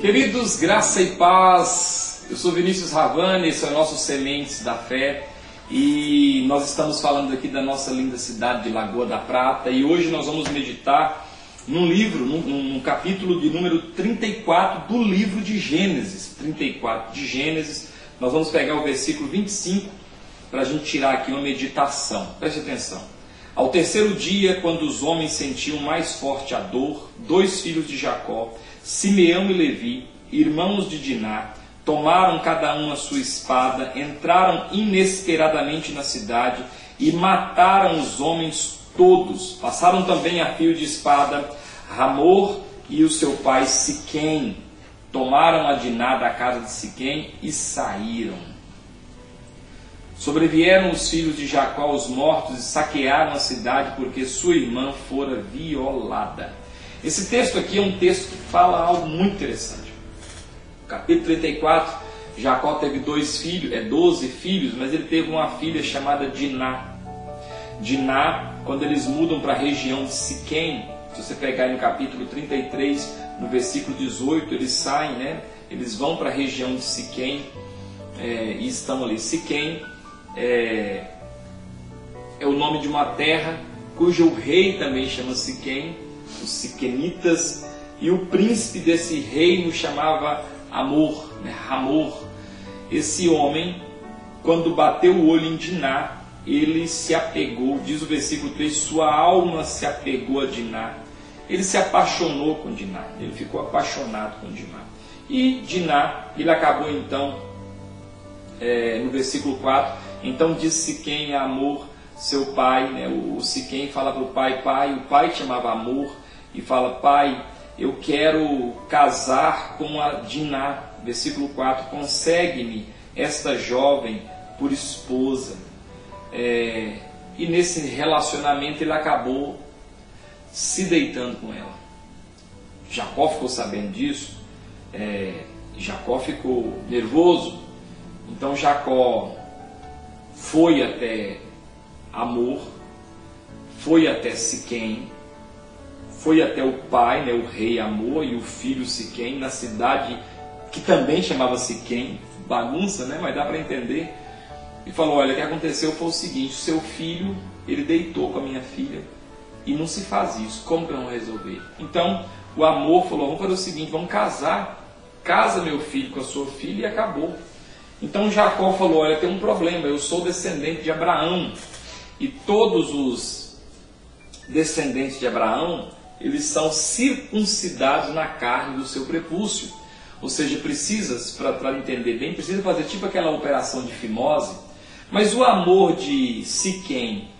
Queridos, graça e paz. Eu sou Vinícius Ravani, esse é o nosso Sementes da Fé e nós estamos falando aqui da nossa linda cidade de Lagoa da Prata e hoje nós vamos meditar num livro, num, num capítulo de número 34 do livro de Gênesis. 34 de Gênesis. Nós vamos pegar o versículo 25 para a gente tirar aqui uma meditação. Preste atenção. Ao terceiro dia, quando os homens sentiam mais forte a dor, dois filhos de Jacó, Simeão e Levi, irmãos de Diná, tomaram cada um a sua espada, entraram inesperadamente na cidade e mataram os homens todos. Passaram também a fio de espada Ramor e o seu pai Siquém. Tomaram a Diná da casa de Siquém e saíram. Sobrevieram os filhos de Jacó os mortos e saquearam a cidade porque sua irmã fora violada. Esse texto aqui é um texto que fala algo muito interessante. Capítulo 34, Jacó teve dois filhos, é 12 filhos, mas ele teve uma filha chamada Diná. Diná, quando eles mudam para a região de Siquém, se você pegar no capítulo 33, no versículo 18, eles saem, né? Eles vão para a região de Siquém é, e estão ali. Siquém é, é o nome de uma terra cujo rei também chama Siquém, os siquenitas, e o príncipe desse reino chamava Amor, né, Ramor. Esse homem, quando bateu o olho em Diná, ele se apegou, diz o versículo 3, sua alma se apegou a Diná. Ele se apaixonou com Diná, ele ficou apaixonado com Diná. E Diná, ele acabou então, é, no versículo 4, então disse Siquém a Amor, seu pai, né, o Siquém fala para o pai, pai, o pai chamava Amor, e fala, pai, eu quero casar com a Diná, versículo 4, consegue-me esta jovem por esposa. É, e nesse relacionamento ele acabou se deitando com ela. Jacó ficou sabendo disso, é, Jacó ficou nervoso, então Jacó foi até Amor, foi até Siquém, foi até o pai, né, o rei Amor e o filho Siquém, na cidade que também chamava Siquém, bagunça, né, mas dá para entender. E falou: Olha, o que aconteceu foi o seguinte: seu filho, ele deitou com a minha filha e não se faz isso. Como que vamos resolver? Então, o amor falou: Vamos fazer o seguinte: vamos casar. Casa meu filho com a sua filha e acabou. Então Jacó falou: Olha, tem um problema. Eu sou descendente de Abraão e todos os descendentes de Abraão eles são circuncidados na carne do seu prepúcio. Ou seja, precisa, para entender bem, precisa fazer tipo aquela operação de fimose. Mas o amor de Siquém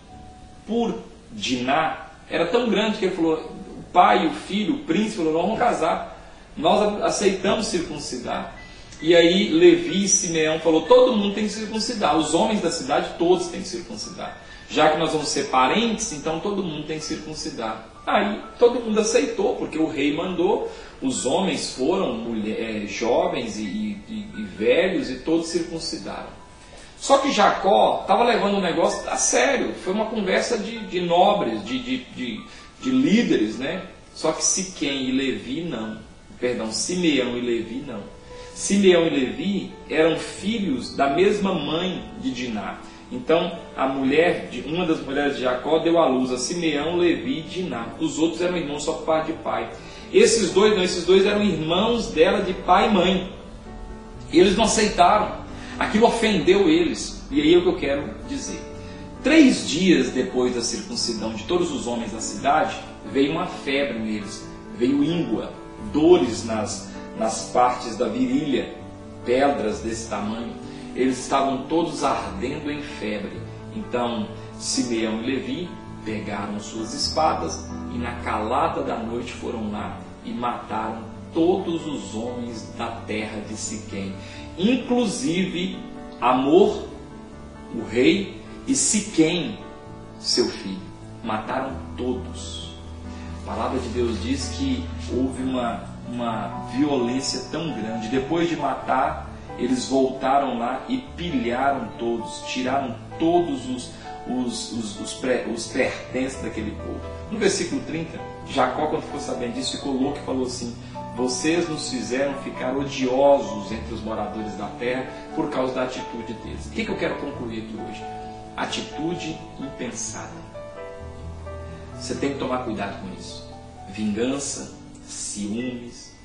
por Diná era tão grande que ele falou: o pai, o filho, o príncipe, falou: vamos casar. Nós aceitamos circuncidar. E aí Levi e Simeão falou: todo mundo tem que circuncidar. Os homens da cidade todos têm que circuncidar. Já que nós vamos ser parentes, então todo mundo tem que circuncidar. Aí todo mundo aceitou, porque o rei mandou, os homens foram mulher, é, jovens e, e, e velhos e todos circuncidaram. Só que Jacó estava levando o negócio a sério, foi uma conversa de, de nobres, de, de, de, de líderes, né? Só que Siquém e Levi não, perdão, Simeão e Levi não. Simeão e Levi eram filhos da mesma mãe de Diná. Então, a mulher, de, uma das mulheres de Jacó deu à luz a Simeão, Levi e Diná. Os outros eram irmãos só por parte de pai. Esses dois, não, esses dois eram irmãos dela de pai e mãe. E eles não aceitaram. Aquilo ofendeu eles. E aí é o que eu quero dizer. Três dias depois da circuncidão de todos os homens da cidade, veio uma febre neles. Veio íngua, dores nas, nas partes da virilha, pedras desse tamanho eles estavam todos ardendo em febre. Então Simeão e Levi pegaram suas espadas e na calada da noite foram lá e mataram todos os homens da terra de Siquém, inclusive Amor, o rei, e Siquém, seu filho. Mataram todos. Palavra de Deus diz que houve uma, uma violência tão grande. Depois de matar eles voltaram lá e pilharam todos, tiraram todos os, os, os, os, pré, os pertences daquele povo. No versículo 30, Jacó, quando ficou sabendo disso, ficou louco e falou assim: Vocês nos fizeram ficar odiosos entre os moradores da terra por causa da atitude deles. O que, que eu quero concluir aqui hoje? Atitude impensada. Você tem que tomar cuidado com isso. Vingança, ciúmes,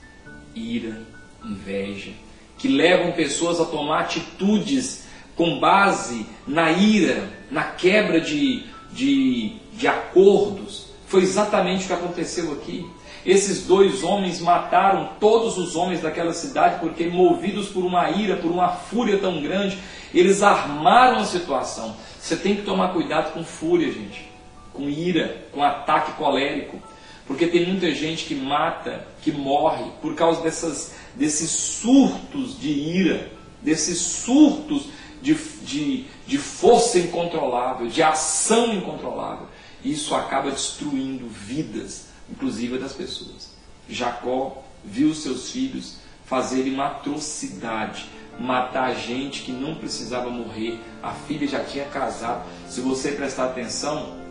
ira, inveja, que levam pessoas a tomar atitudes com base na ira, na quebra de, de, de acordos. Foi exatamente o que aconteceu aqui. Esses dois homens mataram todos os homens daquela cidade porque, movidos por uma ira, por uma fúria tão grande, eles armaram a situação. Você tem que tomar cuidado com fúria, gente, com ira, com ataque colérico, porque tem muita gente que mata, que morre por causa dessas, desses surtos de ira, desses surtos de, de, de força incontrolável, de ação incontrolável. Isso acaba destruindo vidas inclusive das pessoas. Jacó viu seus filhos fazerem uma atrocidade, matar gente que não precisava morrer. A filha já tinha casado. Se você prestar atenção,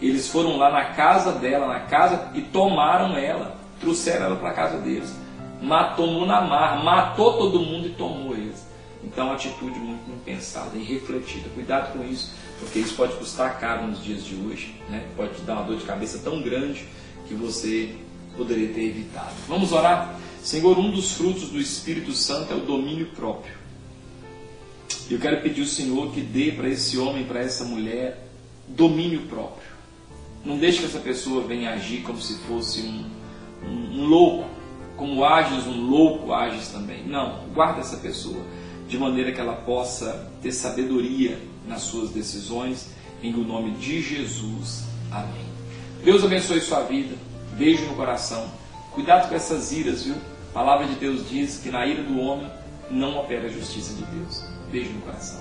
eles foram lá na casa dela, na casa, e tomaram ela, trouxeram ela para a casa deles. Matou na mar, matou todo mundo e tomou eles. Então, atitude muito impensada e refletida. Cuidado com isso, porque isso pode custar caro nos dias de hoje, né? pode te dar uma dor de cabeça tão grande que você poderia ter evitado. Vamos orar? Senhor, um dos frutos do Espírito Santo é o domínio próprio. Eu quero pedir ao Senhor que dê para esse homem, para essa mulher, domínio próprio. Não deixe que essa pessoa venha agir como se fosse um, um, um louco. Como ages um louco, ages também. Não, guarda essa pessoa de maneira que ela possa ter sabedoria nas suas decisões. Em o nome de Jesus. Amém. Deus abençoe sua vida. Beijo no coração. Cuidado com essas iras, viu? A palavra de Deus diz que na ira do homem não opera a justiça de Deus. Beijo no coração.